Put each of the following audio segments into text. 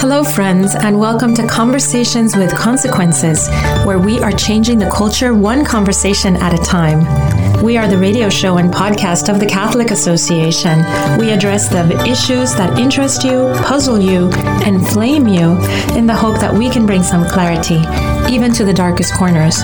Hello, friends, and welcome to Conversations with Consequences, where we are changing the culture one conversation at a time. We are the radio show and podcast of the Catholic Association. We address the issues that interest you, puzzle you, and flame you in the hope that we can bring some clarity, even to the darkest corners.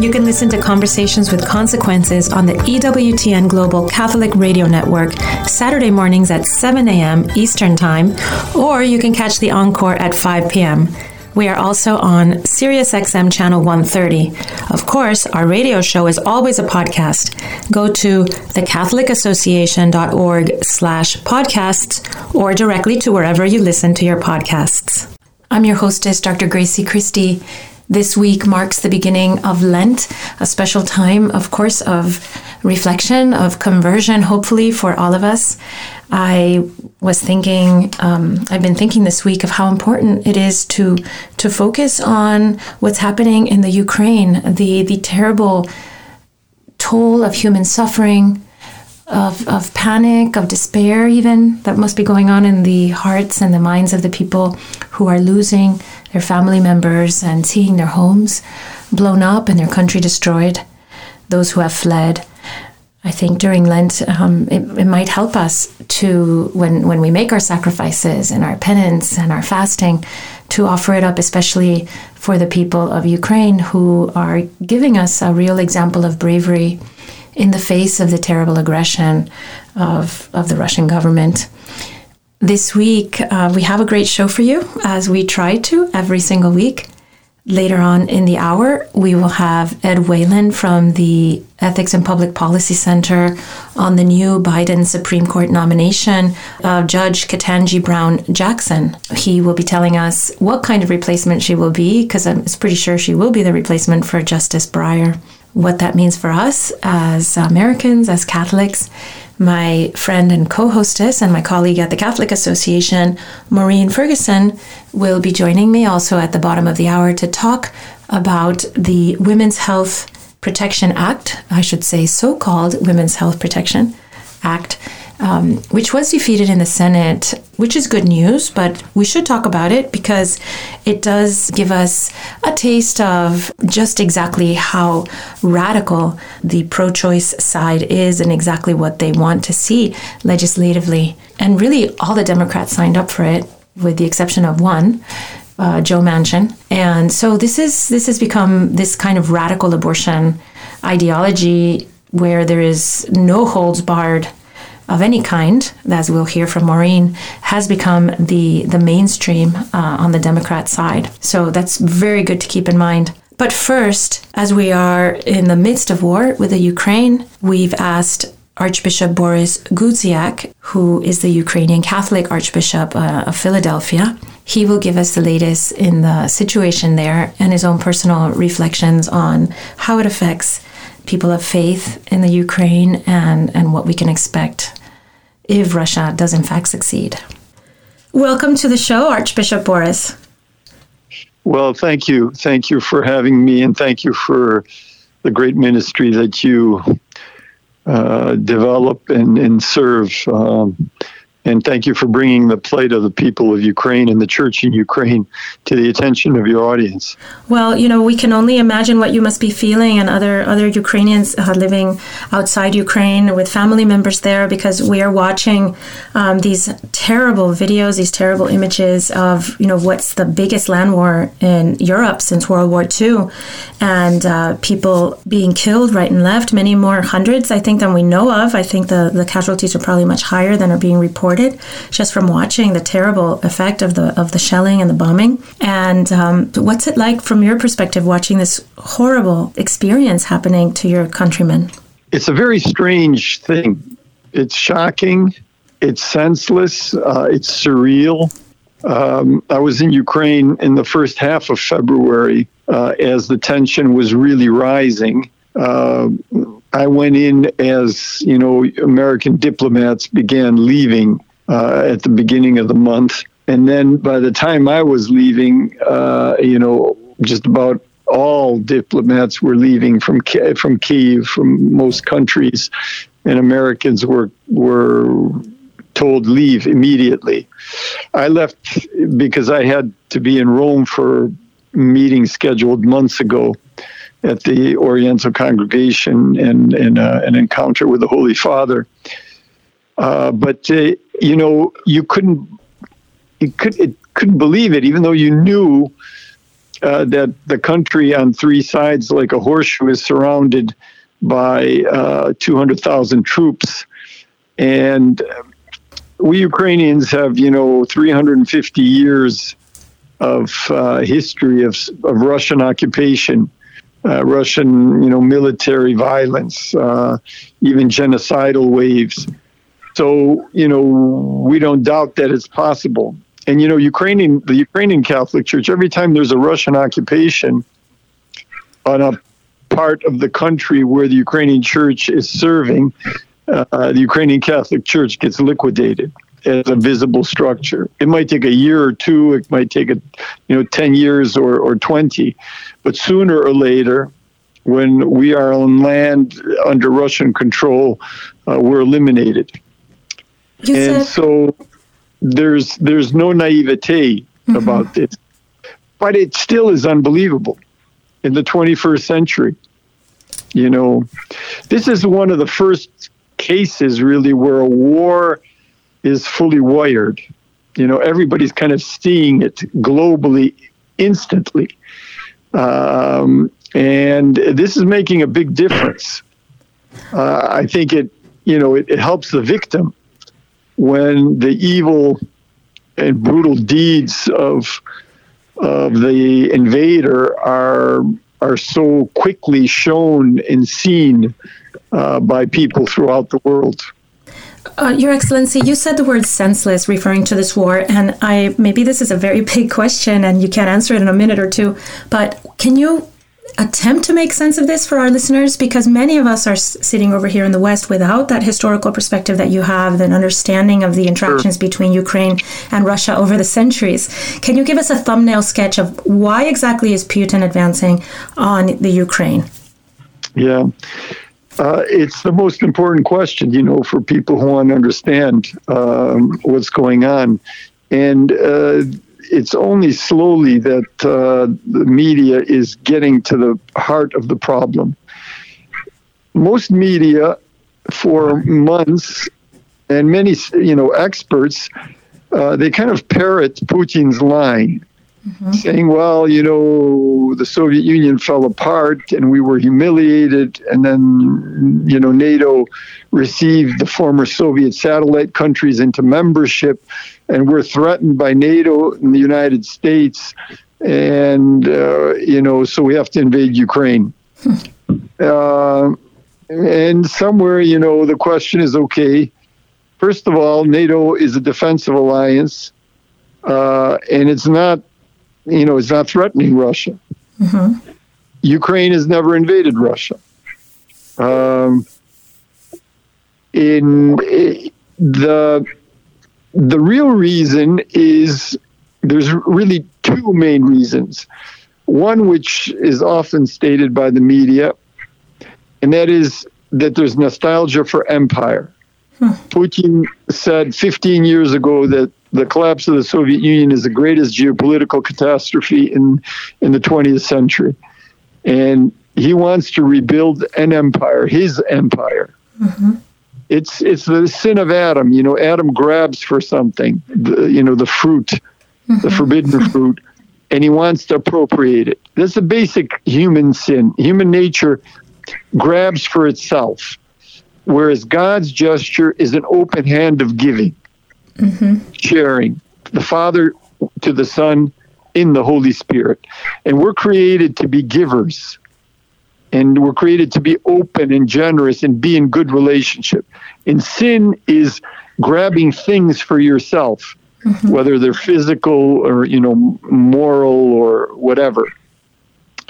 You can listen to Conversations with Consequences on the EWTN Global Catholic Radio Network Saturday mornings at 7 a.m. Eastern Time, or you can catch the encore at 5 p.m. We are also on SiriusXM channel 130. Of course, our radio show is always a podcast. Go to thecatholicassociation.org slash podcasts or directly to wherever you listen to your podcasts. I'm your hostess, Dr. Grazie Christie. This week marks the beginning of Lent, a special time, of course, of reflection, of conversion, hopefully, for all of us. I was thinking, um, I've been thinking this week of how important it is to to focus on what's happening in the Ukraine, the the terrible toll of human suffering, of, of panic, of despair, even that must be going on in the hearts and the minds of the people who are losing their family members and seeing their homes blown up and their country destroyed, those who have fled. I think during Lent, um, it, it, might help us to, when, when we make our sacrifices and our penance and our fasting, to offer it up, especially for the people of Ukraine who are giving us a real example of bravery in the face of the terrible aggression of, of the Russian government. This week, uh, we have a great show for you, as we try to every single week. Later on in the hour, we will have Ed Whelan from the Ethics and Public Policy Center on the new Biden Supreme Court nomination of Judge Ketanji Brown Jackson. He will be telling us what kind of replacement she will be, because I'm pretty sure she will be the replacement for Justice Breyer. What that means for us as Americans, as Catholics, my friend and co hostess and my colleague at the Catholic Association, Maureen Ferguson, will be joining me also at the bottom of the hour to talk about the Women's Health Protection Act, I should say, so called Women's Health Protection Act, um, which was defeated in the Senate, which is good news, but we should talk about it because it does give us a taste of just exactly how radical the pro choice side is and exactly what they want to see legislatively. And really, all the Democrats signed up for it, with the exception of one. Uh, Joe Manchin, and so this is this has become this kind of radical abortion ideology where there is no holds barred of any kind, as we'll hear from Maureen, has become the, the mainstream uh, on the Democrat side. So that's very good to keep in mind. But first, as we are in the midst of war with the Ukraine, we've asked Archbishop Boris Gudziak, who is the Ukrainian Catholic Archbishop uh, of Philadelphia. He will give us the latest in the situation there and his own personal reflections on how it affects people of faith in the Ukraine and, and what we can expect if Russia does in fact succeed. Welcome to the show, Archbishop Boris. Well, thank you. Thank you for having me, and thank you for the great ministry that you uh, develop and, and serve. Um, and thank you for bringing the plight of the people of Ukraine and the church in Ukraine to the attention of your audience. Well, you know, we can only imagine what you must be feeling and other other Ukrainians uh, living outside Ukraine with family members there because we are watching um, these terrible videos, these terrible images of, you know, what's the biggest land war in Europe since World War II and uh, people being killed right and left, many more hundreds, I think, than we know of. I think the, the casualties are probably much higher than are being reported just from watching the terrible effect of the of the shelling and the bombing. And um, what's it like from your perspective watching this horrible experience happening to your countrymen? It's a very strange thing. It's shocking. It's senseless. Uh, it's surreal. Um, I was in Ukraine in the first half of February uh, as the tension was really rising. Uh, I went in as you know American diplomats began leaving uh, at the beginning of the month, and then by the time I was leaving, uh, you know, just about all diplomats were leaving from from Kiev, from most countries, and Americans were were told leave immediately. I left because I had to be in Rome for meeting scheduled months ago at the Oriental Congregation and, and uh, an encounter with the Holy Father. Uh, but uh, you know, you couldn't, you could, it couldn't believe it, even though you knew uh, that the country on three sides, like a horseshoe, is surrounded by uh, 200,000 troops, and we Ukrainians have, you know, 350 years of history of, of Russian occupation, uh, Russian, you know, military violence, uh, even genocidal waves. So, you know, we don't doubt that it's possible. And you know, Ukrainian, the Ukrainian Catholic Church, every time there's a Russian occupation on a part of the country where the Ukrainian Church is serving, uh, the Ukrainian Catholic Church gets liquidated as a visible structure. It might take a year or two. It might take a, you know, ten years or or twenty, but sooner or later, when we are on land under Russian control, uh, we're eliminated. You and said- so there's there's no naivete mm-hmm. about this, but it still is unbelievable in the 21st century. You know, this is one of the first cases really where a war is fully wired. You know, everybody's kind of seeing it globally instantly. Um, and this is making a big difference. Uh, I think it, you know, it, it helps the victim when the evil and brutal deeds of of the invader are are so quickly shown and seen uh, by people throughout the world. Uh, Your Excellency, you said the word senseless referring to this war, and I maybe this is a very big question and you can't answer it in a minute or two, but can you attempt to make sense of this for our listeners? Because many of us are sitting over here in the West without that historical perspective that you have, an understanding of the interactions sure. between Ukraine and Russia over the centuries. Can you give us a thumbnail sketch of why exactly is Putin advancing on the Ukraine? Yeah. Uh, it's the most important question, you know, for people who want to understand um, what's going on. And uh, it's only slowly that uh, the media is getting to the heart of the problem. Most media, for months, and many, you know, experts, uh, they kind of parrot Putin's line mm-hmm. saying, well, you know, the Soviet Union fell apart and we were humiliated. And then, you know, NATO received the former Soviet satellite countries into membership. And we're threatened by NATO and the United States. And, uh, you know, so we have to invade Ukraine. Uh, and somewhere, you know, the question is okay. First of all, NATO is a defensive alliance, uh, and it's not you know, is not threatening Russia. Mm-hmm. Ukraine has never invaded Russia. Um, in the the real reason is there's really two main reasons. One, which is often stated by the media, and that is that there's nostalgia for empire. Hmm. Putin said 15 years ago that the collapse of the Soviet Union is the greatest geopolitical catastrophe in in the 20th century, and he wants to rebuild an empire, his empire. Mm-hmm. It's it's the sin of Adam. You know, Adam grabs for something, the, you know, the fruit, mm-hmm. the forbidden fruit, and he wants to appropriate it. That's a basic human sin. Human nature grabs for itself, whereas God's gesture is an open hand of giving mm-hmm. sharing the Father to the Son in the Holy Spirit. And we're created to be givers. And we're created to be open and generous and be in good relationship. And sin is grabbing things for yourself, mm-hmm. whether they're physical or, you know, moral or whatever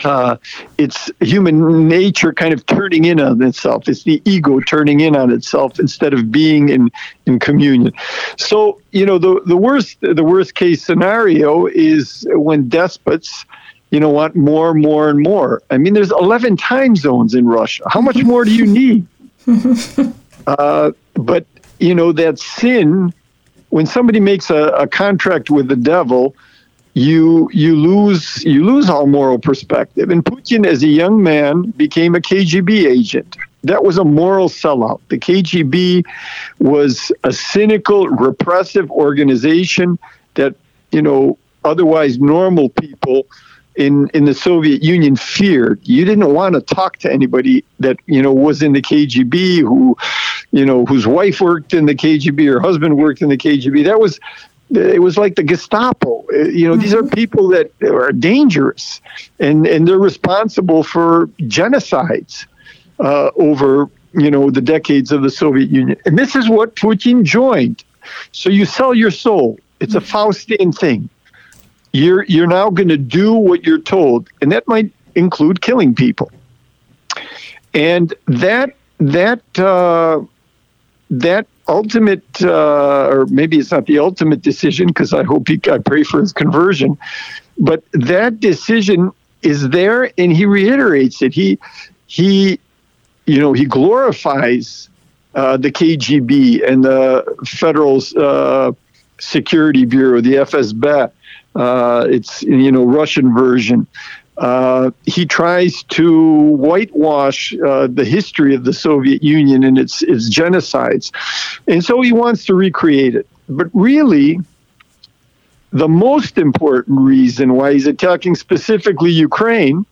uh, it's human nature kind of turning in on itself. It's the ego turning in on itself instead of being in, in communion. So you know the the worst the worst case scenario is when despots you know want more more and more. I mean, there's 11 time zones in Russia. How much more do you need? Uh, but you know that sin. When somebody makes a, a contract with the devil, you you lose you lose all moral perspective. And Putin, as a young man, became a KGB agent. That was a moral sellout. The KGB was a cynical, repressive organization that you know otherwise normal people in in the Soviet Union feared. You didn't want to talk to anybody that you know was in the KGB, who you know whose wife worked in the KGB or husband worked in the KGB. That was it was like the Gestapo. Uh, you know, mm-hmm. these are mm-hmm. people that are dangerous, and and they're responsible for genocides uh, over you know the decades of the Soviet Union. And this is what Putin joined. So you sell your soul. It's a mm-hmm. Faustian thing. You're you're now going to do what you're told, and that might include killing people. And that that uh, that ultimate, uh, or maybe it's not the ultimate decision, because I hope he, I pray for his conversion, but that decision is there, and he reiterates it. He he, you know, he glorifies uh, the KGB and the Federal uh, Security Bureau, the FSB. Uh, it's you know Russian version. Uh, he tries to whitewash uh, the history of the Soviet Union and its its genocides, and so he wants to recreate it. But really, the most important reason why he's attacking specifically Ukraine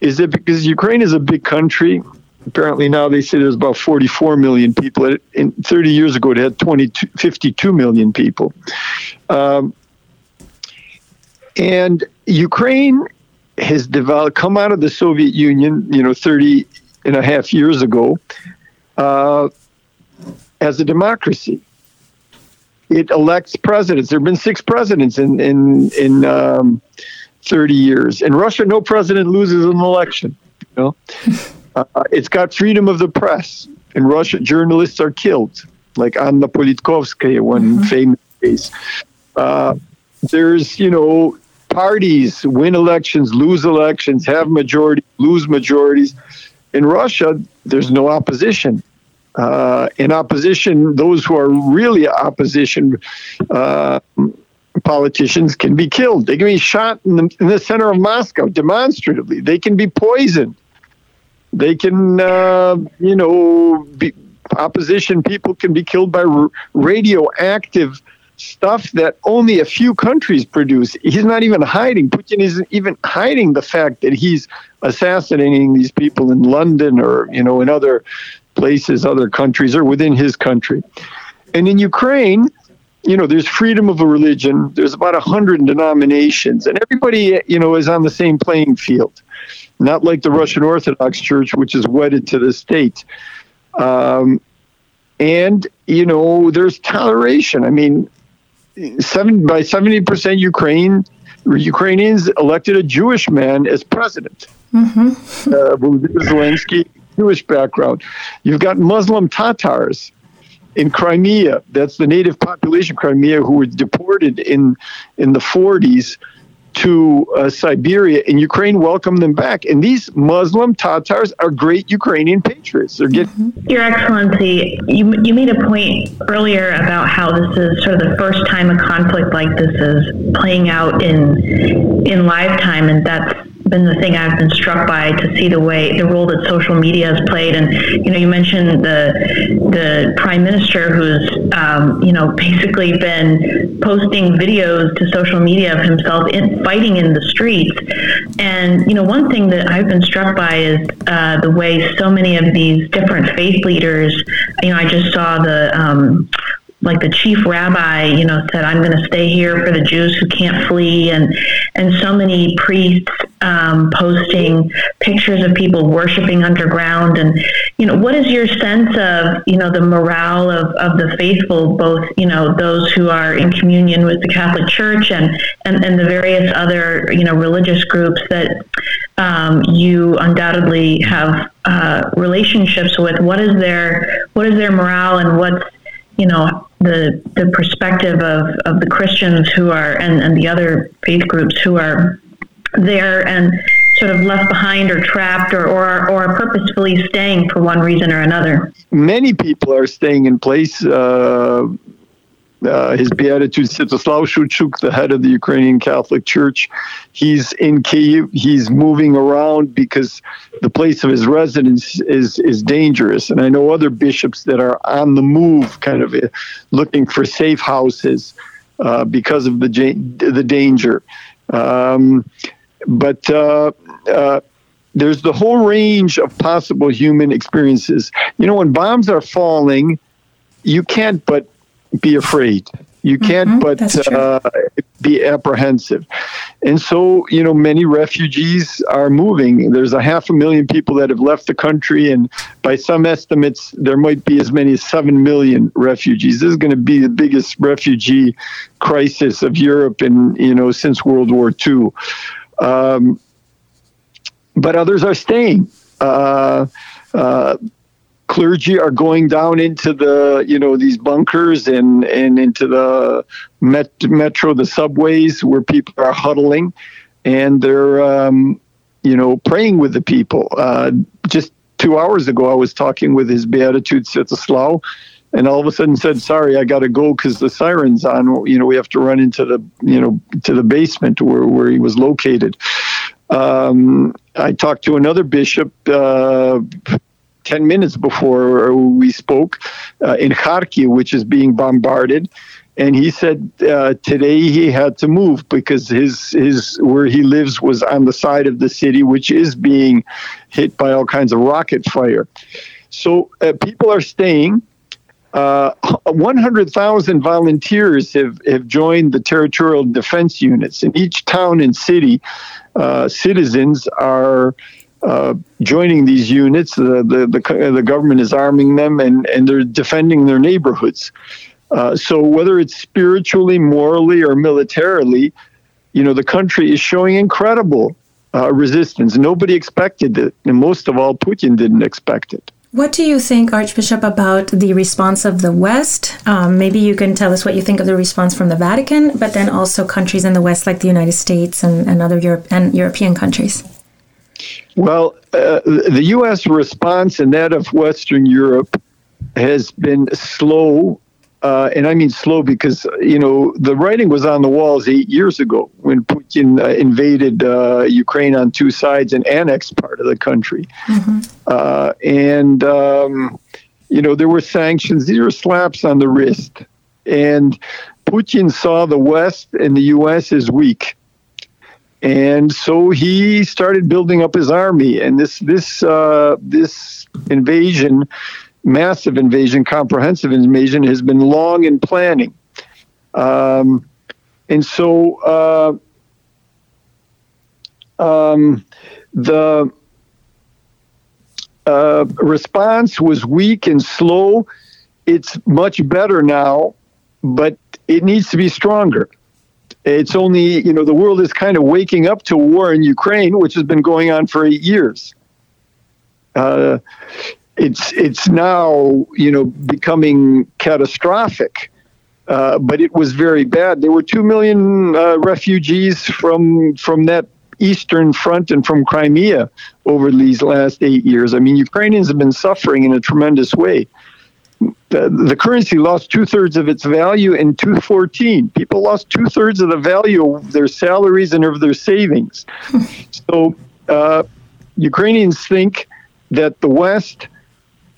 is that because Ukraine is a big country. Apparently now they say there's about 44 million people. In 30 years ago, it had 22, 52 million people. Um, and Ukraine has developed, come out of the Soviet Union, you know, 30 and a half years ago, uh, as a democracy. It elects presidents. There have been six presidents in in in um, 30 years. In Russia, no president loses an election. You know, uh, it's got freedom of the press. In Russia, journalists are killed, like Anna Politkovskaya, one mm-hmm. famous case. Uh, there's, you know, parties win elections, lose elections, have majority, lose majorities. In Russia, there's no opposition. Uh, in opposition, those who are really opposition uh, politicians can be killed. They can be shot in the, in the, center of Moscow demonstratively. They can be poisoned. They can, uh, you know, be, opposition people can be killed by r- radioactive stuff that only a few countries produce. He's not even hiding. Putin isn't even hiding the fact that he's assassinating these people in London or you know in other places, other countries, or within his country. And in Ukraine, you know, there's freedom of religion. There's about a hundred denominations, and everybody, you know, is on the same playing field. Not like the Russian Orthodox Church, which is wedded to the state. Um, and you know, there's toleration. I mean, seven by seventy percent Ukraine Ukrainians elected a Jewish man as president. Mm-hmm. Uh, Zelensky, Jewish background. You've got Muslim Tatars in Crimea. That's the native population of Crimea who were deported in in the 40s to uh, Siberia, and Ukraine welcomed them back. And these Muslim Tatars are great Ukrainian patriots. They're getting mm-hmm. Your Excellency, you you made a point earlier about how this is sort of the first time a conflict like this is playing out in in lifetime, and that's been the thing I've been struck by to see the way the role that social media has played. And you know, you mentioned the the prime minister who's um, you know basically been posting videos to social media of himself in, fighting in the streets. And you know, one thing that I've been struck by is uh, the way so many of these different faith leaders. You know, I just saw the um, like the chief rabbi, you know, said, "I'm going to stay here for the Jews who can't flee," and and so many priests um, posting pictures of people worshiping underground. And you know, what is your sense of you know the morale of, of the faithful, both you know those who are in communion with the Catholic Church and and, and the various other you know religious groups that um, you undoubtedly have uh, relationships with? What is their what is their morale and what's you know the the perspective of, of the Christians who are and, and the other faith groups who are there and sort of left behind or trapped or, or, or are purposefully staying for one reason or another? Many people are staying in place. Uh, uh, His Beatitude Sviatoslav Shevchuk, the head of the Ukrainian Catholic Church, he's in Kiev. He's moving around because the place of his residence is is dangerous. And I know other bishops that are on the move, kind of uh, looking for safe houses uh, because of the the danger. Um, but uh, uh, there's the whole range of possible human experiences. You know, when bombs are falling, you can't but be afraid. You can't mm-hmm, but uh, be apprehensive. And so, you know, many refugees are moving. There's a half a million people that have left the country, and by some estimates, there might be as many as 7 million refugees. This is going to be the biggest refugee crisis of Europe in, you know, since World War II. Um, but others are staying. Uh, uh, clergy are going down into the you know these bunkers and and into the met, metro the subways where people are huddling and they're um, you know praying with the people. Uh, just two hours ago i was talking with his beatitude Sviatoslav and all of a sudden said sorry i got to go because the siren's on. You know we have to run into the you know to the basement where, where he was located. Um, I talked to another bishop uh, 10 minutes before we spoke uh, in Kharkiv, which is being bombarded. And he said uh, today he had to move because his his where he lives was on the side of the city, which is being hit by all kinds of rocket fire. So uh, people are staying. Uh, 100,000 volunteers have, have joined the territorial defense units. In each town and city, uh, citizens are uh, joining these units. The, the, the, the, government is arming them and, and they're defending their neighborhoods. Uh, so whether it's spiritually, morally, or militarily, you know, the country is showing incredible uh, resistance. Nobody expected it, and most of all, Putin didn't expect it. What do you think, Archbishop, about the response of the West? Um, maybe you can tell us what you think of the response from the Vatican, but then also countries in the West like the United States and, and other Europe and European countries. Well, uh, the U.S. response and that of Western Europe has been slow. Uh, and I mean slow because, you know, the writing was on the walls eight years ago when Putin uh, invaded uh, Ukraine on two sides and annexed part of the country. Mm-hmm. Uh, and, um, you know, there were sanctions. These were slaps on the wrist. And Putin saw the West and the U.S. as weak and so he started building up his army. And this this uh, this invasion massive invasion comprehensive invasion has been long in planning. Um, and so uh, um, the uh, response was weak and slow. It's much better now but it needs to be stronger it's only, you know, the world is kind of waking up to war in Ukraine, which has been going on for eight years. Uh, it's it's now, you know, becoming catastrophic. Uh, but it was very bad. There were two million uh, refugees from from that eastern front and from Crimea over these last eight years. I mean, Ukrainians have been suffering in a tremendous way the, the currency lost two thirds of its value in 2014. People lost two thirds of the value of their salaries and of their savings. so uh, Ukrainians think that the West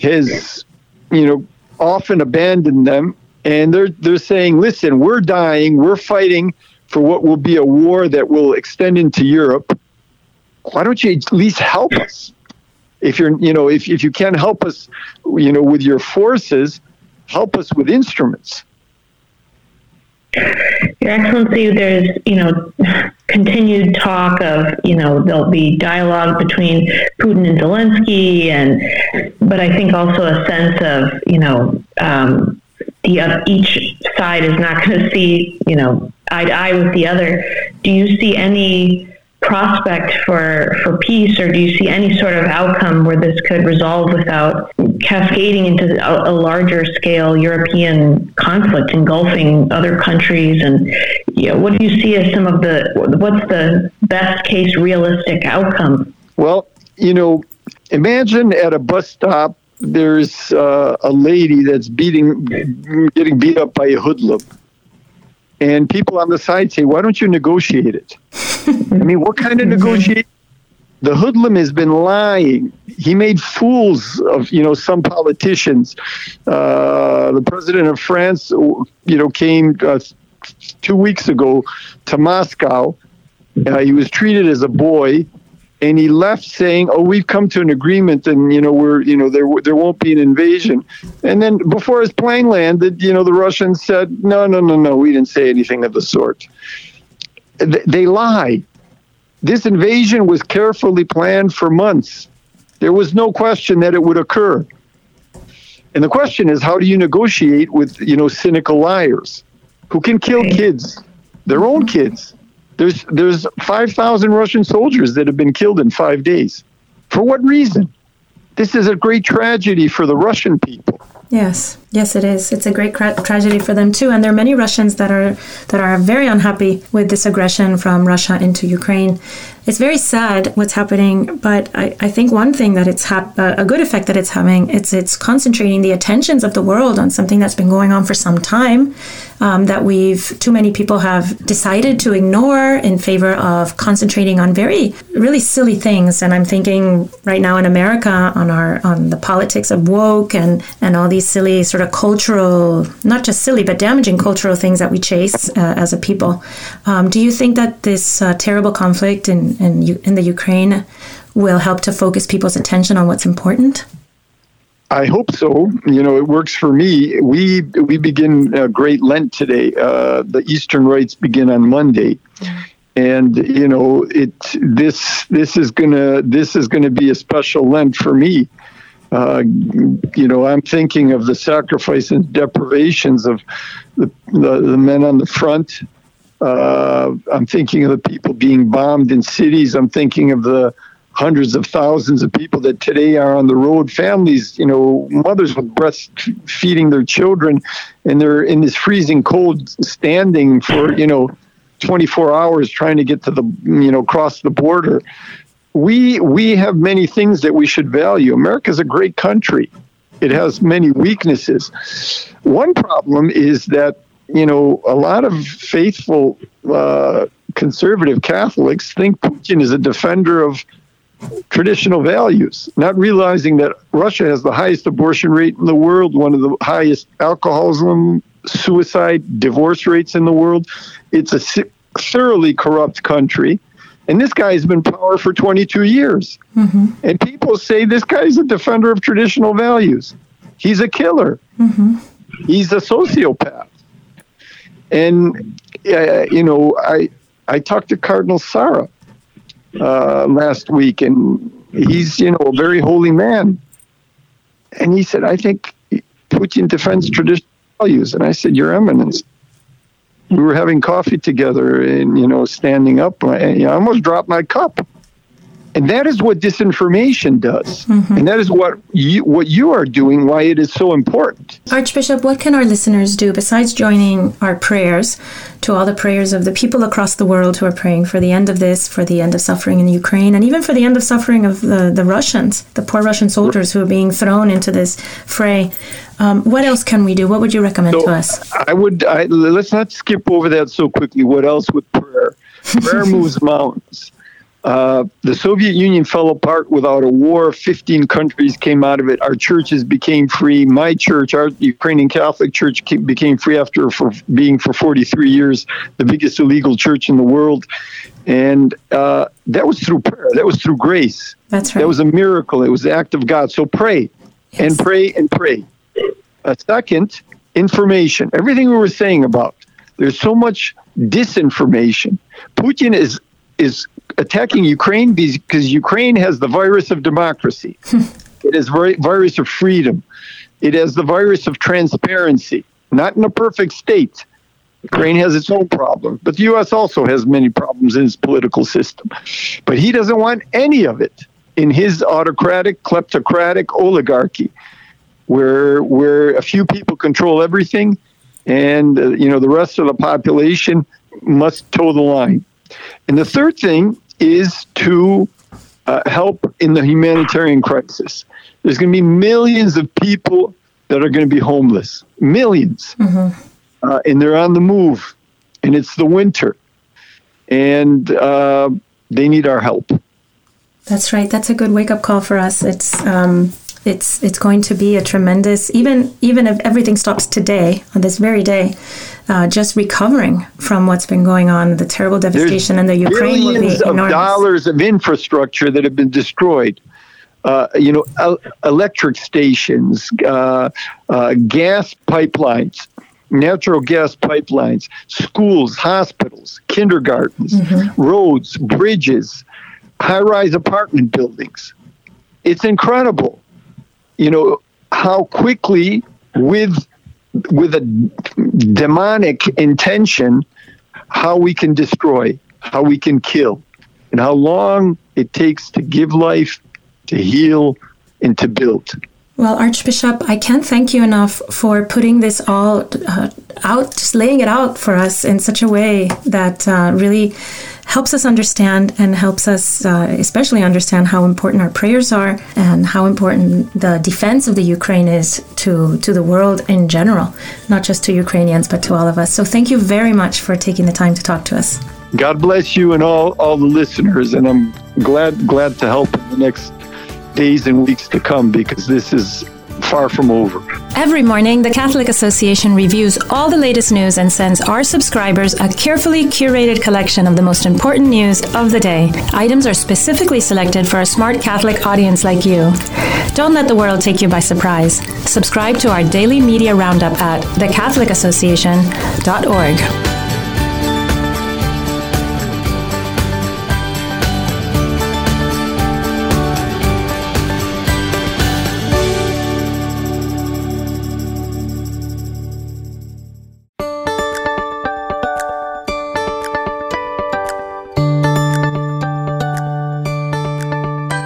has, you know, often abandoned them, and they're they're saying, "Listen, we're dying. We're fighting for what will be a war that will extend into Europe. Why don't you at least help us?" If you're you know if, if you can help us you know with your forces help us with instruments. Your excellency there's you know continued talk of you know there'll be dialogue between putin and zelensky and but i think also a sense of you know um, the uh, each side is not going to see you know eye to eye with the other. Do you see any prospect for, for peace, or do you see any sort of outcome where this could resolve without cascading into a, a larger scale European conflict engulfing other countries? And you know, what do you see as some of the what's the best case realistic outcome? Well, you know, imagine at a bus stop there's uh, a lady that's beating, getting beat up by a hoodlum. And people on the side say, why don't you negotiate it? I mean, what kind of negotiation? The hoodlum has been lying. He made fools of, you know, some politicians. Uh, the president of France, you know, came uh, two weeks ago to Moscow. Uh, he was treated as a boy and he left saying, "Oh, we've come to an agreement, and you know we're you know there there won't be an invasion." And then before his plane landed, you know the Russians said, "No, no, no, no, we didn't say anything of the sort." They lie. This invasion was carefully planned for months. There was no question that it would occur. And the question is, how do you negotiate with you know cynical liars who can kill kids, their own mm-hmm. kids? There's there's 5,000 Russian soldiers that have been killed in five days. For what reason? This is a great tragedy for the Russian people. Yes, yes, it is. It's a great tra- tragedy for them too, and there are many Russians that are that are very unhappy with this aggression from Russia into Ukraine. It's very sad what's happening, but I, I think one thing that it's ha- uh, a good effect that it's having it's it's concentrating the attentions of the world on something that's been going on for some time um, that we've too many people have decided to ignore in favor of concentrating on very really silly things. And I'm thinking right now in America on our on the politics of woke and and all these silly sort of cultural, not just silly but damaging cultural things that we chase uh, as a people. Um, do you think that this uh, terrible conflict in in, in the Ukraine will help to focus people's attention on what's important? I hope so. You know, it works for me. We we begin a Great Lent today. Uh, the Eastern rites begin on Monday, and you know, it this this is gonna this is gonna be a special Lent for me. Uh, you know, I'm thinking of the sacrifice and deprivations of the, the, the men on the front, uh, I'm thinking of the people being bombed in cities. I'm thinking of the hundreds of thousands of people that today are on the road. Families, you know, mothers with breastfeeding their children, and they're in this freezing cold, standing for you know, 24 hours trying to get to the you know cross the border. We we have many things that we should value. America's a great country. It has many weaknesses. One problem is that you know, a lot of faithful uh, conservative Catholics think Putin is a defender of traditional values, not realizing that Russia has the highest abortion rate in the world, one of the highest alcoholism, suicide, divorce rates in the world. It's a thoroughly corrupt country. And this guy has been power for 22 years. Mm-hmm. And people say this guy's a defender of traditional values. He's a killer. Mm-hmm. He's a sociopath. And uh, you know, I I talked to Cardinal Sarah uh, last week, and he's you know a very holy man, and he said, I think Putin defends traditional values, and I said, Your Eminence. We were having coffee together, and you know, standing up, I, I almost dropped my cup. And that is what disinformation does. Mm-hmm. And that is what you, what you are doing, why it is so important. Archbishop, what can our listeners do besides joining our prayers to all the prayers of the people across the world who are praying for the end of this, for the end of suffering in Ukraine, and even for the end of suffering of the, the Russians, the poor Russian soldiers who are being thrown into this fray? Um, what else can we do? What would you recommend so to us? I would I, let's not skip over that so quickly. What else with prayer? Prayer moves mountains. Uh, the Soviet Union fell apart without a war. 15 countries came out of it. Our churches became free. My church, our Ukrainian Catholic Church, became free after for being for 43 years the biggest illegal church in the world. And uh, that was through prayer. That was through grace. That's right. That was a miracle. It was the act of God. So pray yes. and pray and pray. A second, information. Everything we were saying about. There's so much disinformation. Putin is is attacking Ukraine because Ukraine has the virus of democracy. it has the virus of freedom. It has the virus of transparency. Not in a perfect state, Ukraine has its own problems, but the U.S. also has many problems in its political system. But he doesn't want any of it in his autocratic, kleptocratic oligarchy, where where a few people control everything, and uh, you know the rest of the population must toe the line. And the third thing is to uh, help in the humanitarian crisis. There's going to be millions of people that are going to be homeless, 1000000s mm-hmm. uh, and they're on the move, and it's the winter, and uh, they need our help. That's right. That's a good wake up call for us. It's um, it's it's going to be a tremendous even even if everything stops today on this very day uh, just recovering from what's been going on the terrible devastation There's in the ukraine will be of dollars of infrastructure that have been destroyed. Uh, you know el- electric stations uh, uh gas pipelines natural gas pipelines schools hospitals kindergartens mm-hmm. roads bridges high-rise apartment buildings. It's incredible you know, how quickly with with a demonic intention, how we can destroy, how we can kill, and how long it takes to give life, to heal, and to build. Well, Archbishop, I can't thank you enough for putting this all uh, out, just laying it out for us in such a way that uh, really helps us understand and helps us uh, especially understand how important our prayers are and how important the defense of the Ukraine is to, to the world in general, not just to Ukrainians, but to all of us. So thank you very much for taking the time to talk to us. God bless you and all, all the listeners, and I'm glad glad to help in the next days and weeks to come because this is far from over. Every morning, the Catholic Association reviews all the latest news and sends our subscribers a carefully curated collection of the most important news of the day. Items are specifically selected for a smart Catholic audience like you. Don't let the world take you by surprise. Subscribe to our daily media roundup at thecatholicassociation.org.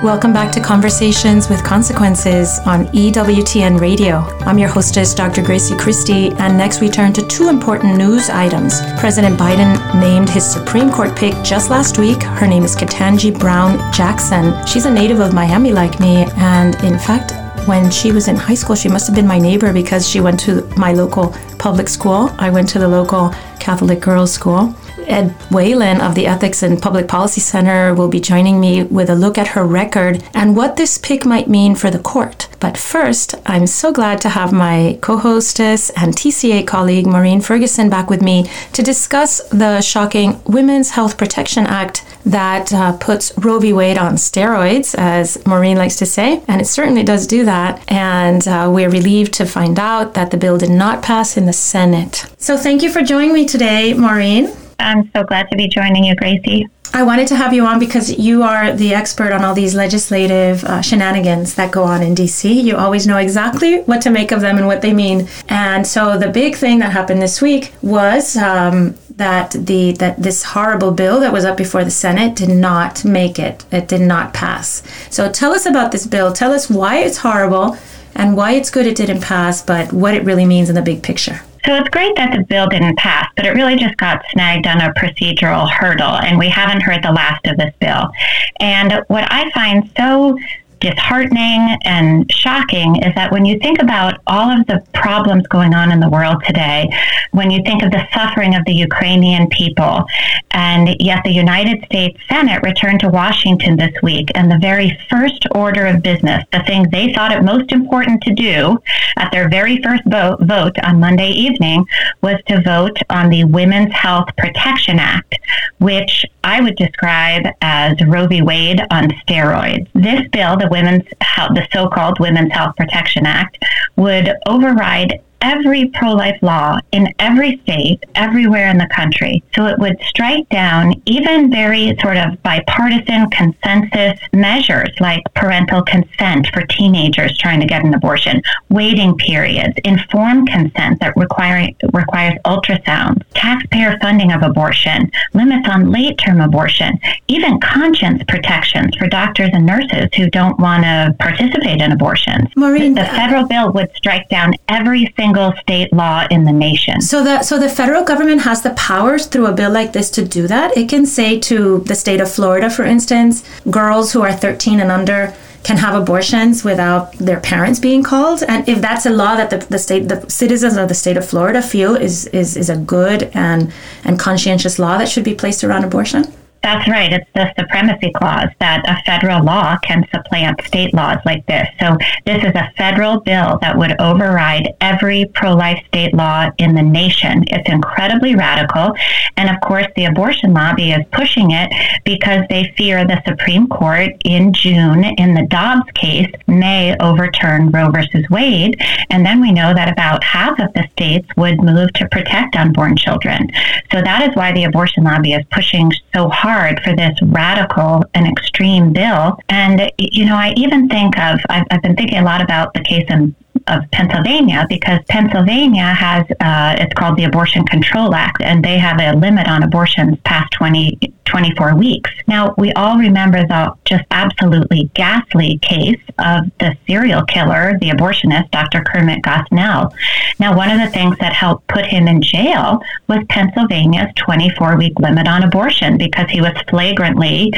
Welcome back to Conversations with Consequences on EWTN Radio. I'm your hostess, Dr. Grazie Christie, and next we turn to two important news items. President Biden named his Supreme Court pick just last week. Her name is Ketanji Brown Jackson. She's a native of Miami, like me, and in fact, when she was in high school, she must have been my neighbor because she went to my local public school. I went to the local Catholic girls' school. Ed Whelan of the Ethics and Public Policy Center will be joining me with a look at her record and what this pick might mean for the court. But first, I'm so glad to have my co hostess and TCA colleague Maureen Ferguson back with me to discuss the shocking Women's Health Protection Act that uh, puts Roe v. Wade on steroids, as Maureen likes to say, and it certainly does do that. And uh, we're relieved to find out that the bill did not pass in the Senate. So thank you for joining me today, Maureen. I'm so glad to be joining you, Grazie. I wanted to have you on because you are the expert on all these legislative uh, shenanigans that go on in DC. You always know exactly what to make of them and what they mean. And so the big thing that happened this week was um, that the that this horrible bill that was up before the Senate did not make it. It did not pass. So tell us about this bill. Tell us why it's horrible and why it's good it didn't pass, but what it really means in the big picture. So it's great that the bill didn't pass, but it really just got snagged on a procedural hurdle, and we haven't heard the last of this bill. And what I find so disheartening and shocking is that when you think about all of the problems going on in the world today, when you think of the suffering of the Ukrainian people, and yet the United States Senate returned to Washington this week, and the very first order of business, the thing they thought it most important to do at their very first vote, vote on Monday evening, was to vote on the Women's Health Protection Act, which I would describe as Roe v. Wade on steroids. This bill, the Women's Health, the so-called Women's Health Protection Act, would override every pro life law in every state, everywhere in the country. So it would strike down even very sort of bipartisan consensus measures like parental consent for teenagers trying to get an abortion, waiting periods, informed consent that require, requires ultrasounds, taxpayer funding of abortion, limits on late term abortion, even conscience protections for doctors and nurses who don't want to participate in abortions. Maureen, the federal bill would strike down every single state law in the nation. So the so the federal government has the powers through a bill like this to do that. It can say to the state of Florida, for instance, girls who are 13 and under can have abortions without their parents being called. And if that's a law that the, the state, the citizens of the state of Florida feel is, is, is a good and, and conscientious law that should be placed around abortion? That's right. It's the supremacy clause that a federal law can supplant state laws like this. So this is a federal bill that would override every pro-life state law in the nation. It's incredibly radical. And of course, the abortion lobby is pushing it because they fear the Supreme Court in June in the Dobbs case may overturn Roe versus Wade. And then we know that about half of the states would move to protect unborn children. So that is why the abortion lobby is pushing so hard hard for this radical and extreme bill. And, you know, I even think of, I've, I've been thinking a lot about the case in of Pennsylvania because Pennsylvania has uh, it's called the Abortion Control Act, and they have a limit on abortions past 20, 24 weeks. Now we all remember the just absolutely ghastly case of the serial killer, the abortionist, Dr. Kermit Gosnell. Now one of the things that helped put him in jail was Pennsylvania's 24 week limit on abortion because he was flagrantly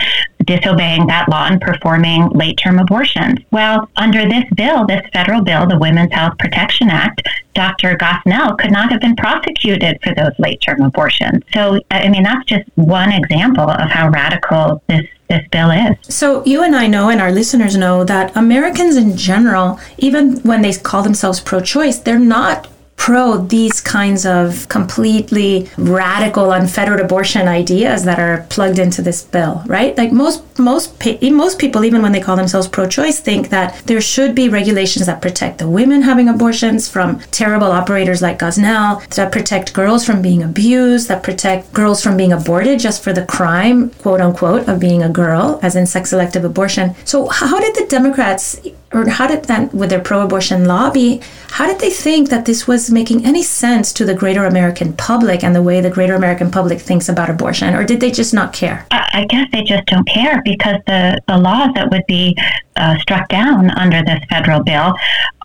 disobeying that law and performing late term abortions. Well, under this bill, this federal bill, the Women's Health Protection Act, Dr. Gosnell could not have been prosecuted for those late term abortions. So, I mean, that's just one example of how radical this this bill is. So you and I know, and our listeners know, that Americans in general, even when they call themselves pro-choice, they're not pro these kinds of completely radical unfettered abortion ideas that are plugged into this bill right? Like most most most people even when they call themselves pro-choice think that there should be regulations that protect the women having abortions from terrible operators like Gosnell that protect girls from being abused that protect girls from being aborted just for the crime quote unquote of being a girl as in sex selective abortion. So how did the democrats or how did that with their pro-abortion lobby how did they think that this was making any sense to the greater american public and the way the greater american public thinks about abortion? Or did they just not care? I guess they just don't care because the, the laws that would be uh, struck down under this federal bill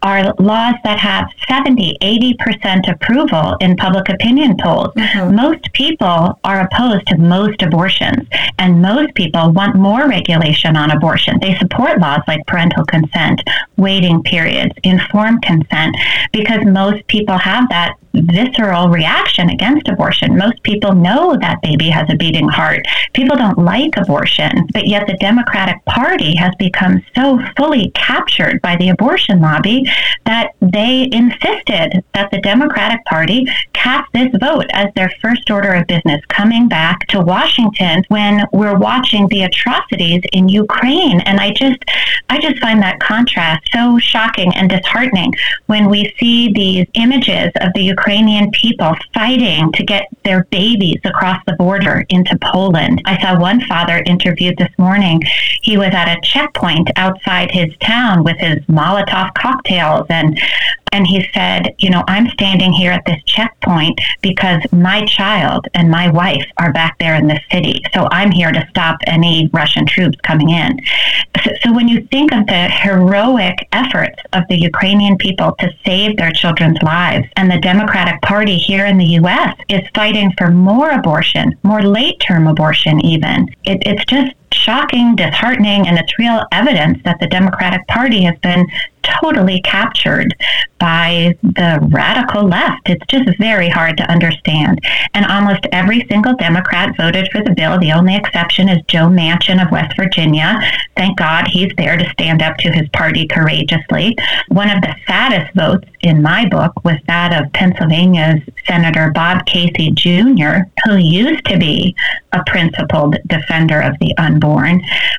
are laws that have 70, 80% approval in public opinion polls. Mm-hmm. Most people are opposed to most abortions, and most people want more regulation on abortion. They support laws like parental consent, waiting periods, informed consent, because most people have that visceral reaction against abortion. Most people know that baby has a beating heart. People don't like abortion, but yet the Democratic Party has become so fully captured by the abortion lobby that they insisted that the Democratic Party cast this vote as their first order of business coming back to Washington when we're watching the atrocities in Ukraine. And I just I just find that contrast so shocking and disheartening when we see these images of the Ukrainian people fighting to get their babies across the border into Poland. I saw one father interviewed this morning. He was at a checkpoint outside his town with his Molotov cocktails and and he said, You know, I'm standing here at this checkpoint because my child and my wife are back there in the city. So I'm here to stop any Russian troops coming in. So, so when you think of the heroic efforts of the Ukrainian people to save their children's lives, and the Democratic Party here in the U.S. is fighting for more abortion, more late term abortion, even, it, it's just shocking, disheartening, and it's real evidence that the Democratic Party has been totally captured by the radical left. It's just very hard to understand. And almost every single Democrat voted for the bill. The only exception is Joe Manchin of West Virginia. Thank God he's there to stand up to his party courageously. One of the saddest votes in my book was that of Pennsylvania's Senator Bob Casey Jr., who used to be a principled defender of the unborn,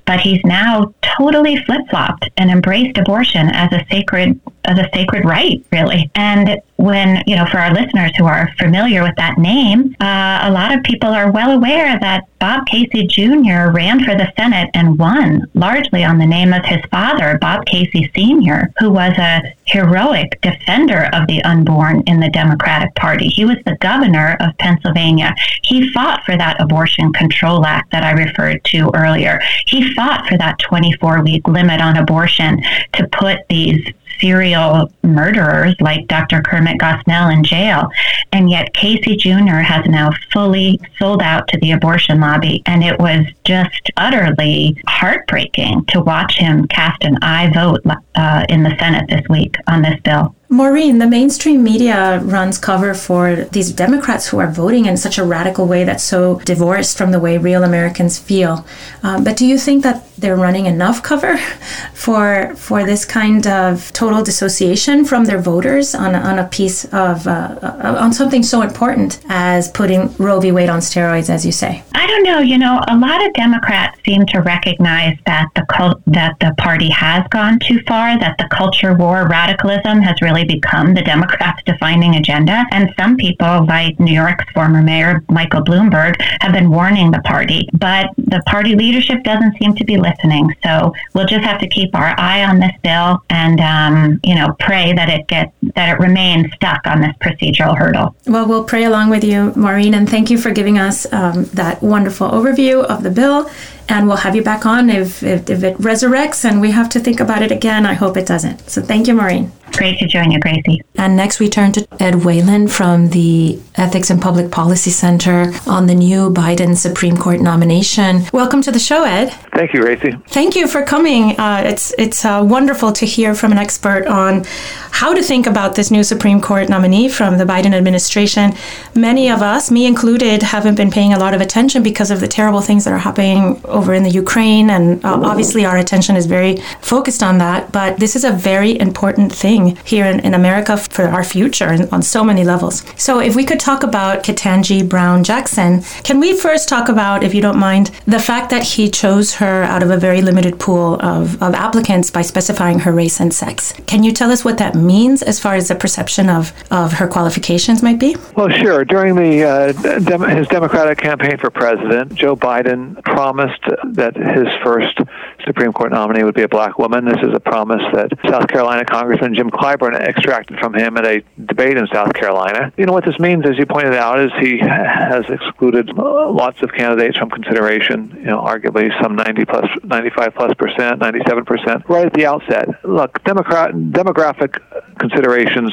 but he's now totally flip flopped and embraced abortion as a sacred as a sacred right, really. And when, you know, for our listeners who are familiar with that name, uh, a lot of people are well aware that Bob Casey Jr. ran for the Senate and won largely on the name of his father, Bob Casey Sr., who was a heroic defender of the unborn in the Democratic Party. He was the governor of Pennsylvania. He fought for that Abortion Control Act that I referred to earlier. He fought for that 24 week limit on abortion to put these serial murderers like Dr. Kermit Gosnell in jail. And yet Casey Jr. has now fully sold out to the abortion lobby. And it was just utterly heartbreaking to watch him cast an aye vote uh, in the Senate this week on this bill. Maureen, the mainstream media runs cover for these Democrats who are voting in such a radical way that's so divorced from the way real Americans feel. Um, but do you think that they're running enough cover for for this kind of total dissociation from their voters on, on a piece of uh, uh, on something so important as putting Roe v. Wade on steroids, as you say? I don't know. You know, a lot of Democrats seem to recognize that the cult, that the party has gone too far, that the culture war radicalism has really really become the Democrats' defining agenda. And some people, like New York's former mayor, Michael Bloomberg, have been warning the party. But the party leadership doesn't seem to be listening. So we'll just have to keep our eye on this bill and, um, you know, pray that it gets, that it remains stuck on this procedural hurdle. Well, we'll pray along with you, Maureen, and thank you for giving us um, that wonderful overview of the bill and we'll have you back on if, if, if, it resurrects and we have to think about it again. I hope it doesn't. So thank you, Maureen. Great to join you, Grazie. And next we turn to Ed Whelan from the Ethics and Public Policy Center on the new Biden Supreme Court nomination. Welcome to the show, Ed. Thank you, Grazie. Thank you for coming. Uh, it's it's uh, wonderful to hear from an expert on how to think about this new Supreme Court nominee from the Biden administration. Many of us, me included, haven't been paying a lot of attention because of the terrible things that are happening over in the Ukraine, and uh, obviously our attention is very focused on that. But this is a very important thing here in, in America for our future on so many levels. So if we could talk about Ketanji Brown Jackson, can we first talk about, if you don't mind, the fact that he chose her out of a very limited pool of, of applicants by specifying her race and sex? Can you tell us what that means as far as the perception of, of her qualifications might be? Well, sure. During the uh, dem- his Democratic campaign for president, Joe Biden promised that his first Supreme Court nominee would be a black woman. This is a promise that South Carolina Congressman Jim Clyburn extracted from him at a debate in South Carolina. You know what this means, as you pointed out, is he has excluded lots of candidates from consideration. You know, arguably some 90 plus, 95 plus percent, 97 percent, right at the outset. Look, Democrat demographic considerations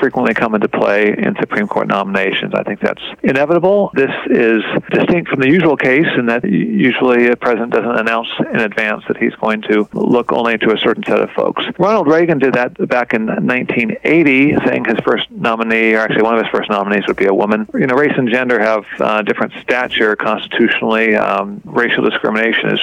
frequently come into play in Supreme Court nominations. I think that's inevitable. This is distinct from the usual case in that usually a president doesn't announce in advance that he's going to look only to a certain set of folks. Ronald Reagan did that back in 1980, saying his first nominee, or actually one of his first nominees, would be a woman. You know, race and gender have uh, different stature constitutionally. Um, racial discrimination is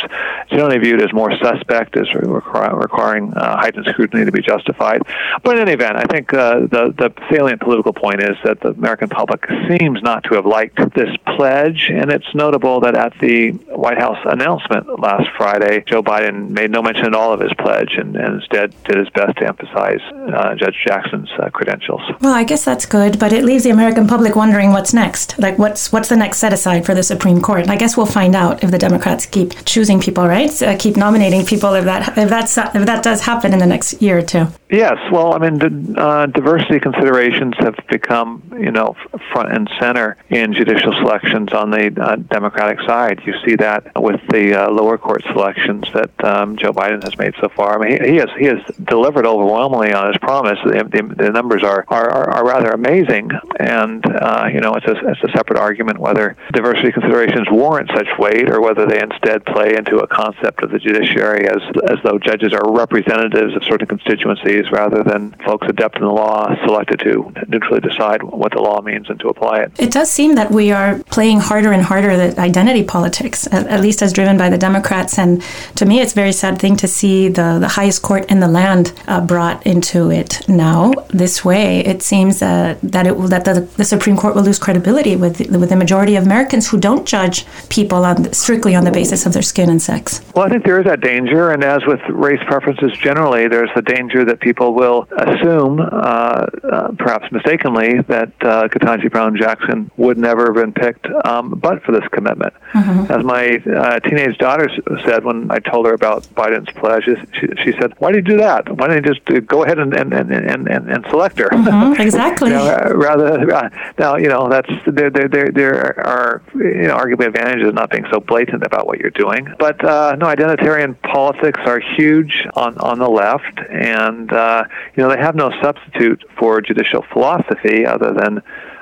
generally viewed as more suspect, as requiring uh, heightened scrutiny to be justified. But in any event, I think uh, the the salient political point is that the American public seems not to have liked this pledge, and it's notable that at the White House announcement last Friday, Joe Biden made no mention at all of his pledge, and, and instead did his best to emphasize uh, Judge Jackson's uh, credentials. Well, I guess that's good, but it leaves the American public wondering what's next. Like, what's what's the next set aside for the Supreme Court? I guess we'll find out if the Democrats keep choosing people, right? Uh, keep nominating people if that if that's if that does happen in the next year or two. Yes, well, I mean, the, uh, diversity considerations have become, you know, front and center in judicial selections on the uh, Democratic side. You see that with the uh, lower court selections that um, Joe Biden has made so far. I mean, he, he, has he has delivered overwhelmingly on his promise. The, the, the numbers are, are, are rather amazing, and uh, you know, it's a, it's a separate argument whether diversity considerations warrant such weight or whether they instead play into a concept of the judiciary as as though judges are representatives of certain constituencies rather than folks adept in the law selected to neutrally decide what the law means and to apply it. It does seem that we are playing harder and harder the identity politics, at, at least as driven by the Democrats, and to me, it's a very sad thing to see the, the highest court in the land uh, brought into it now. This way, it seems that that it that the, the Supreme Court will lose credibility with with the majority of Americans who don't judge people on strictly on the basis of their skin and sex. Well, I think there is that danger, and as with race preferences generally, there's the danger that people will assume, uh, uh, perhaps mistakenly, that uh, Ketanji Brown Jackson would never have been picked, um, but for this commitment. Mm-hmm. As my uh, teenage daughter said when I told her about Biden's pledge, she, she said, "Why did you do that? Why didn't you just uh, go ahead and and, and, and, and select her?" Mm-hmm, exactly. you know, rather, uh, now you know that's there there there there are you know arguably advantages of not being so blatant about what you're doing, but uh, no, identitarian politics are huge on on the left, and uh, you know they have no substitute for judicial philosophy other than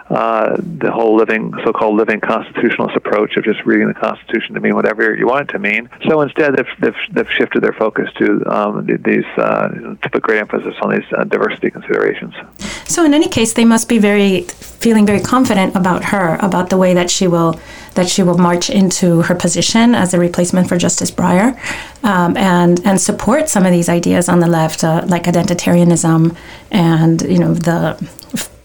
uh, the whole living, so-called living constitutionalist approach of just reading the Constitution to mean whatever you want it to mean. So instead, they've, they've, they've shifted their focus to um, these, uh, to put great emphasis on these uh, diversity considerations. So in any case, they must be very feeling very confident about her, about the way that she will that she will march into her position as a replacement for Justice Breyer, um, and and support some of these ideas on the left, uh, like identitarianism and you know the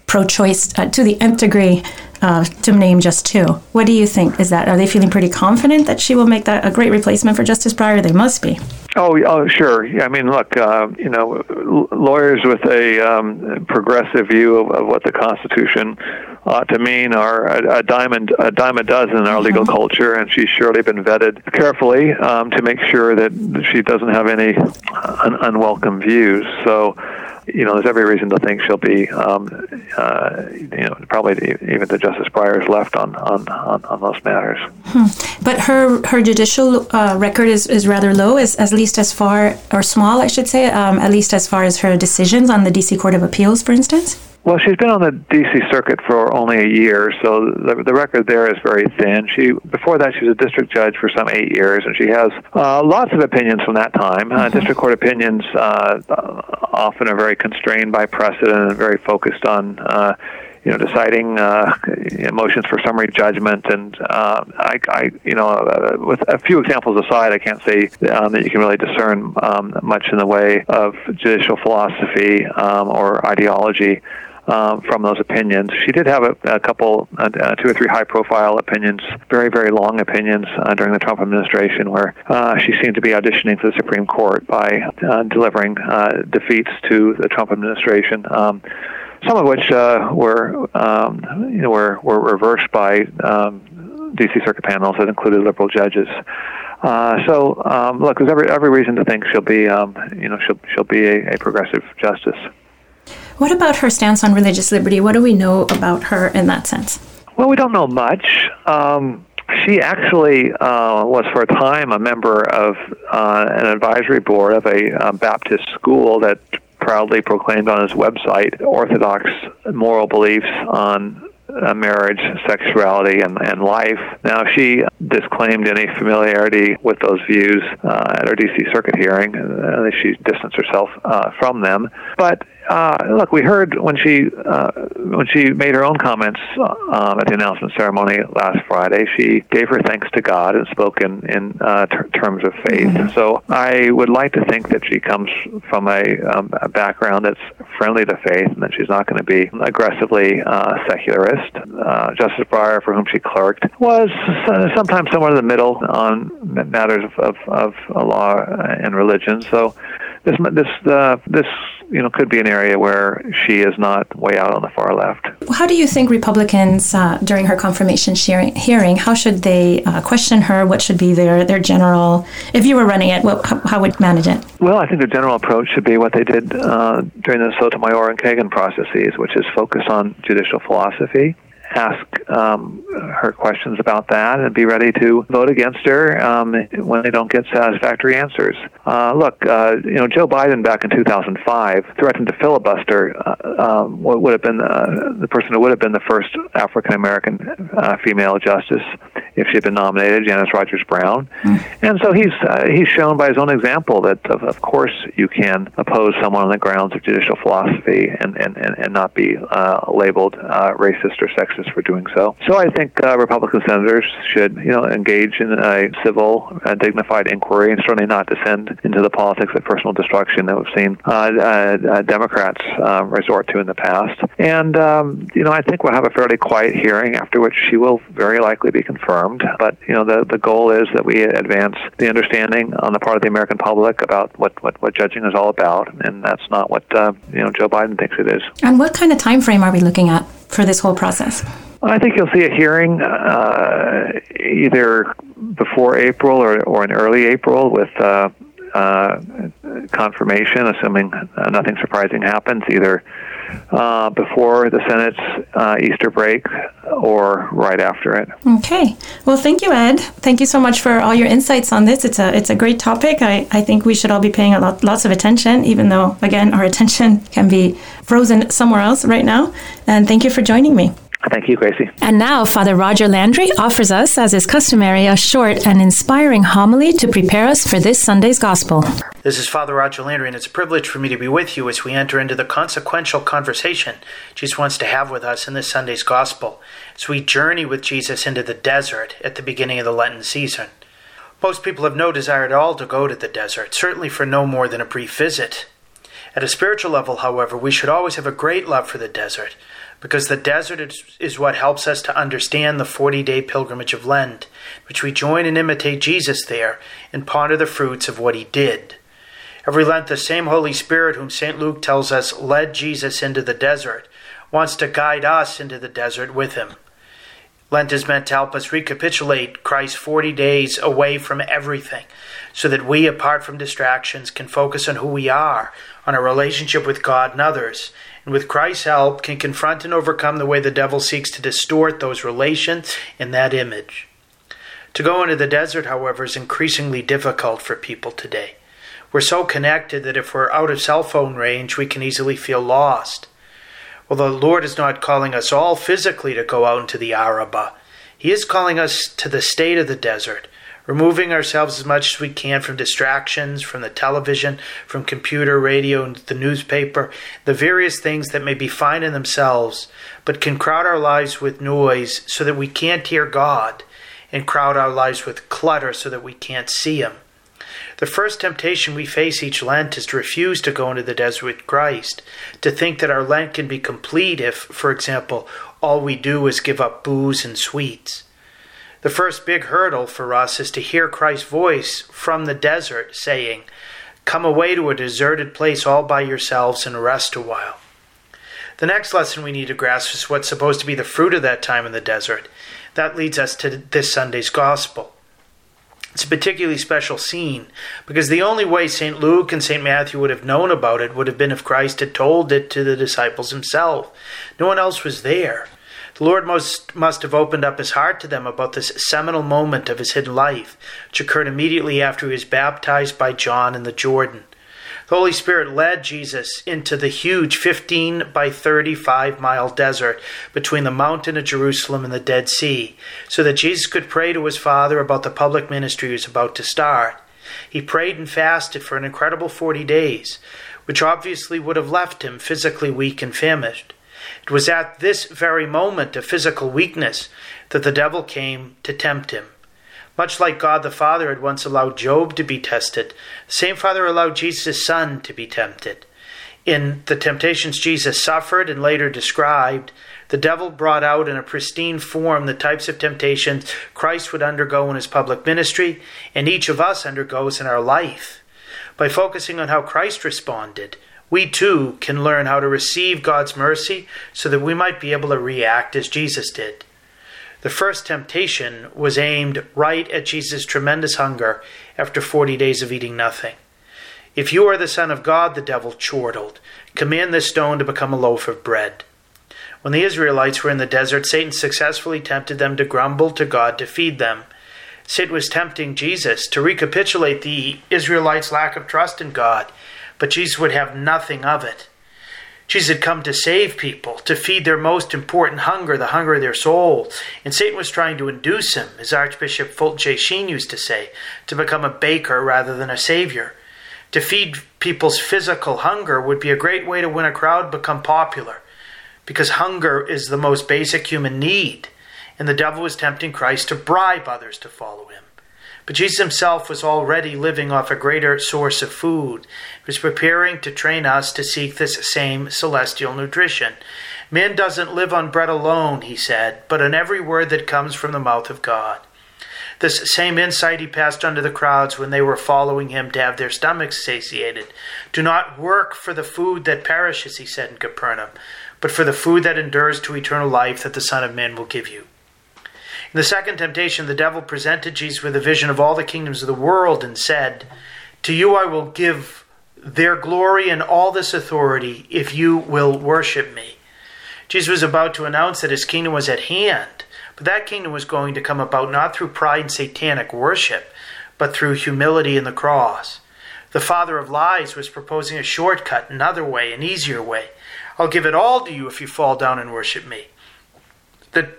pro-choice uh, to the nth degree, uh, to name just two. What do you think? Is that are they feeling pretty confident that she will make that a great replacement for Justice Breyer? They must be. Oh, oh, sure. Yeah, I mean, look, uh, you know, lawyers with a um, progressive view of, of, what the Constitution ought to mean are a, a dime a dime a dozen in our mm-hmm. legal culture, and she's surely been vetted carefully um, to make sure that she doesn't have any un- unwelcome views. So you know, there's every reason to think she'll be, um, uh, you know, probably even the Justice Breyer's left on, on, on, on those matters. Hmm. But her her judicial uh, record is, is rather low, as, at least as far, or small, I should say, um, at least as far as her decisions on the D.C. Court of Appeals, for instance? Well, she's been on the D.C. circuit for only a year, so the, the record there is very thin. She before that she was a district judge for some eight years, and she has uh, lots of opinions from that time. Uh, mm-hmm. District court opinions uh, often are very constrained by precedent and very focused on uh, you know, deciding uh, motions for summary judgment, and uh, I, I, you know, uh, with a few examples aside, I can't say um, that you can really discern um, much in the way of judicial philosophy um, or ideology. Um, from those opinions. She did have a, a couple, uh, uh, two or three high profile opinions, very, very long opinions uh, during the Trump administration where uh, she seemed to be auditioning for the Supreme Court by uh, delivering uh, defeats to the Trump administration. Um, some of which uh, were um, you know were were reversed by um, D.C. Circuit panels that included liberal judges. Uh, so um, look, there's every every reason to think she'll be um, you know she'll she'll be a, a, progressive justice. What about her stance on religious liberty? What do we know about her in that sense? Well, we don't know much. Um, she actually uh, was for a time a member of uh, an advisory board of a uh, Baptist school that proudly proclaimed on its website orthodox moral beliefs on uh, marriage, sexuality, and, and life. Now, she disclaimed any familiarity with those views uh, at her D.C. Circuit hearing. Uh, she distanced herself uh, from them. But uh, look, we heard when she uh, when she made her own comments um, at the announcement ceremony last Friday. She gave her thanks to God and spoke in in uh, ter- terms of faith. Mm-hmm. So I would like to think that she comes from a, um, a background that's friendly to faith, and that she's not going to be aggressively uh, secularist. Uh, Justice Breyer, for whom she clerked, was sometimes somewhere in the middle on matters of, of, of law and religion. So this this uh, this you know could be an area where she is not way out on the far left. How do you think Republicans uh, during her confirmation hearing, hearing how should they uh, question her? What should be their their general? If you were running it, what, how, how, would manage it? Well, I think the general approach should be what they did uh, during the Sotomayor and Kagan processes, which is focus on judicial philosophy ask um, her questions about that and be ready to vote against her um, when they don't get satisfactory answers. Uh, look, uh, you know, Joe Biden back in 2005 threatened to filibuster uh, um, what would have been uh, the person who would have been the first African American uh, female justice if she'd been nominated, Janice Rogers Brown. Mm. And so he's uh, he's shown by his own example that of, of course you can oppose someone on the grounds of judicial philosophy and and, and, and not be uh, labeled uh, racist or sexist for doing so. So I think uh, Republican senators should you know engage in a civil, and dignified inquiry and certainly not descend into the politics of personal destruction that we've seen uh, uh, Democrats um, resort to in the past. And um, you know I think we'll have a fairly quiet hearing after which she will very likely be confirmed. But you know the the goal is that we advance the understanding on the part of the American public about what what, what judging is all about, and that's not what uh, you know Joe Biden thinks it is. And what kind of time frame are we looking at for this whole process? I think you'll see a hearing uh, either before April or, or in early April with uh, uh, confirmation, assuming nothing surprising happens, either uh, before the Senate's uh, Easter break or right after it. Okay. Well, thank you, Ed. Thank you so much for all your insights on this. It's a it's a great topic. I, I think we should all be paying a lot, lots of attention, even though again our attention can be frozen somewhere else right now. And thank you for joining me. Thank you, Grazie. And now, Father Roger Landry offers us, as is customary, a short and inspiring homily to prepare us for this Sunday's Gospel. This is Father Roger Landry, and it's a privilege for me to be with you as we enter into the consequential conversation Jesus wants to have with us in this Sunday's Gospel, as we journey with Jesus into the desert at the beginning of the Lenten season. Most people have no desire at all to go to the desert, certainly for no more than a brief visit. At a spiritual level, however, we should always have a great love for the desert because the desert is, is what helps us to understand the 40 day pilgrimage of Lent, which we join and imitate Jesus there and ponder the fruits of what he did. Every Lent, the same Holy Spirit, whom St. Luke tells us led Jesus into the desert, wants to guide us into the desert with him. Lent is meant to help us recapitulate Christ's 40 days away from everything, so that we, apart from distractions, can focus on who we are, on our relationship with God and others, and with Christ's help can confront and overcome the way the devil seeks to distort those relations in that image. To go into the desert, however, is increasingly difficult for people today. We're so connected that if we're out of cell phone range, we can easily feel lost. Well, the Lord is not calling us all physically to go out into the Araba. He is calling us to the state of the desert, removing ourselves as much as we can from distractions, from the television, from computer, radio, and the newspaper, the various things that may be fine in themselves, but can crowd our lives with noise so that we can't hear God, and crowd our lives with clutter so that we can't see Him. The first temptation we face each Lent is to refuse to go into the desert with Christ, to think that our Lent can be complete if, for example, all we do is give up booze and sweets. The first big hurdle for us is to hear Christ's voice from the desert saying, Come away to a deserted place all by yourselves and rest a while. The next lesson we need to grasp is what's supposed to be the fruit of that time in the desert. That leads us to this Sunday's Gospel. It's a particularly special scene because the only way St. Luke and St. Matthew would have known about it would have been if Christ had told it to the disciples himself. No one else was there. The Lord must, must have opened up his heart to them about this seminal moment of his hidden life, which occurred immediately after he was baptized by John in the Jordan. The Holy Spirit led Jesus into the huge 15 by 35 mile desert between the mountain of Jerusalem and the Dead Sea, so that Jesus could pray to his Father about the public ministry he was about to start. He prayed and fasted for an incredible 40 days, which obviously would have left him physically weak and famished. It was at this very moment of physical weakness that the devil came to tempt him. Much like God the Father had once allowed Job to be tested, the same Father allowed Jesus' Son to be tempted. In the temptations Jesus suffered and later described, the devil brought out in a pristine form the types of temptations Christ would undergo in his public ministry and each of us undergoes in our life. By focusing on how Christ responded, we too can learn how to receive God's mercy so that we might be able to react as Jesus did. The first temptation was aimed right at Jesus' tremendous hunger after 40 days of eating nothing. If you are the Son of God, the devil chortled, command this stone to become a loaf of bread. When the Israelites were in the desert, Satan successfully tempted them to grumble to God to feed them. Satan was tempting Jesus to recapitulate the Israelites' lack of trust in God but Jesus would have nothing of it. Jesus had come to save people, to feed their most important hunger, the hunger of their soul. And Satan was trying to induce him, as Archbishop Fulton J. Sheen used to say, to become a baker rather than a savior. To feed people's physical hunger would be a great way to win a crowd, become popular, because hunger is the most basic human need. And the devil was tempting Christ to bribe others to follow him. But Jesus himself was already living off a greater source of food. He was preparing to train us to seek this same celestial nutrition. Man doesn't live on bread alone, he said, but on every word that comes from the mouth of God. This same insight he passed on to the crowds when they were following him to have their stomachs satiated. Do not work for the food that perishes, he said in Capernaum, but for the food that endures to eternal life that the Son of Man will give you. In the second temptation, the devil presented Jesus with a vision of all the kingdoms of the world and said, To you I will give their glory and all this authority if you will worship me. Jesus was about to announce that his kingdom was at hand, but that kingdom was going to come about not through pride and satanic worship, but through humility in the cross. The father of lies was proposing a shortcut, another way, an easier way. I'll give it all to you if you fall down and worship me. The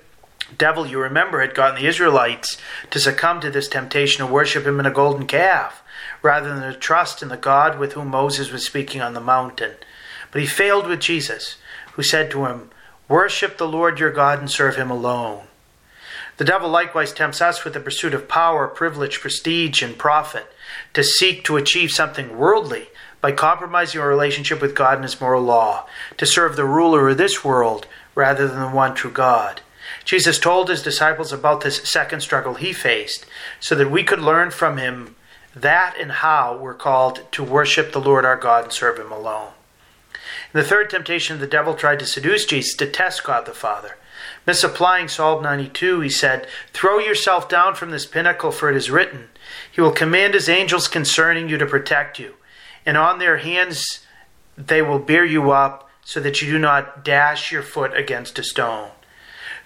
devil, you remember, had gotten the Israelites to succumb to this temptation to worship him in a golden calf, rather than to trust in the God with whom Moses was speaking on the mountain. But he failed with Jesus, who said to him, Worship the Lord your God and serve him alone. The devil likewise tempts us with the pursuit of power, privilege, prestige, and profit, to seek to achieve something worldly by compromising our relationship with God and his moral law, to serve the ruler of this world rather than the one true God. Jesus told his disciples about this second struggle he faced so that we could learn from him that and how we're called to worship the Lord our God and serve him alone. In the third temptation, the devil tried to seduce Jesus to test God the Father. Misapplying Psalm 92, he said, Throw yourself down from this pinnacle, for it is written, He will command His angels concerning you to protect you, and on their hands they will bear you up, so that you do not dash your foot against a stone.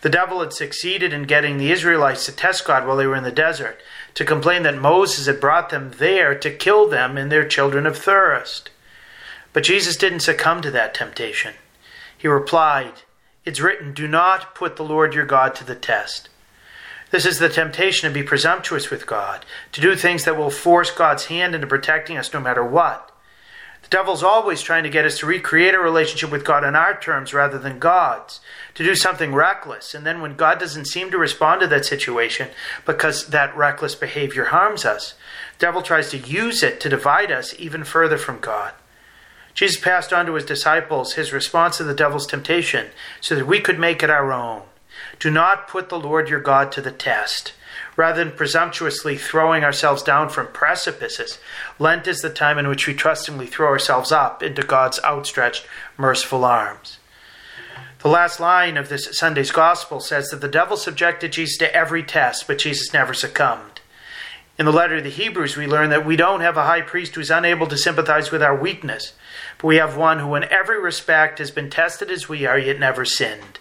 The devil had succeeded in getting the Israelites to test God while they were in the desert, to complain that Moses had brought them there to kill them and their children of thirst. But Jesus didn't succumb to that temptation. He replied, It's written, Do not put the Lord your God to the test. This is the temptation to be presumptuous with God, to do things that will force God's hand into protecting us no matter what. The devil's always trying to get us to recreate a relationship with God on our terms rather than God's, to do something reckless. And then when God doesn't seem to respond to that situation because that reckless behavior harms us, the devil tries to use it to divide us even further from God. Jesus passed on to his disciples his response to the devil's temptation so that we could make it our own. Do not put the Lord your God to the test rather than presumptuously throwing ourselves down from precipices. Lent is the time in which we trustingly throw ourselves up into God's outstretched, merciful arms. The last line of this Sunday's Gospel says that the devil subjected Jesus to every test, but Jesus never succumbed. In the letter to the Hebrews, we learn that we don't have a high priest who's unable to sympathize with our weakness, but we have one who, in every respect, has been tested as we are, yet never sinned.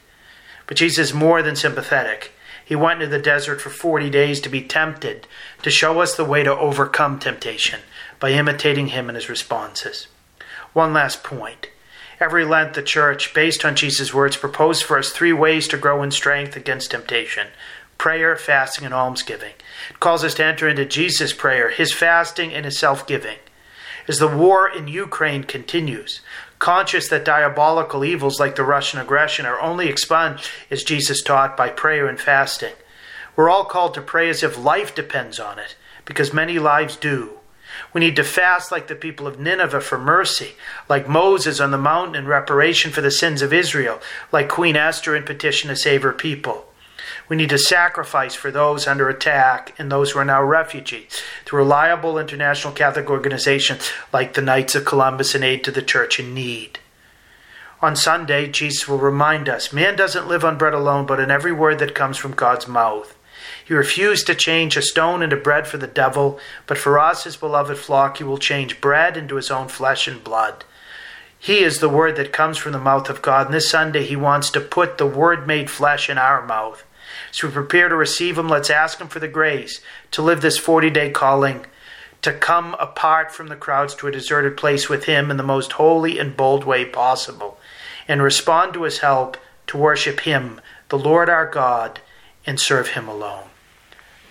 But Jesus is more than sympathetic. He went into the desert for 40 days to be tempted, to show us the way to overcome temptation by imitating him in his responses. One last point. Every Lent, the Church, based on Jesus' words, proposed for us three ways to grow in strength against temptation prayer, fasting, and almsgiving. It calls us to enter into Jesus' prayer, his fasting, and his self giving. As the war in Ukraine continues, conscious that diabolical evils like the Russian aggression are only expunged, as Jesus taught, by prayer and fasting. We're all called to pray as if life depends on it, because many lives do. We need to fast like the people of Nineveh for mercy, like Moses on the mountain in reparation for the sins of Israel, like Queen Esther in petition to save her people. We need to sacrifice for those under attack and those who are now refugees through reliable international Catholic organizations like the Knights of Columbus and Aid to the Church in Need. On Sunday, Jesus will remind us man doesn't live on bread alone, but in every word that comes from God's mouth. He refused to change a stone into bread for the devil, but for us, his beloved flock, he will change bread into his own flesh and blood. He is the word that comes from the mouth of God, and this Sunday he wants to put the word made flesh in our mouth. As we prepare to receive Him, let's ask Him for the grace to live this 40 day calling, to come apart from the crowds to a deserted place with Him in the most holy and bold way possible. and respond to his help to worship him, the Lord our God, and serve him alone.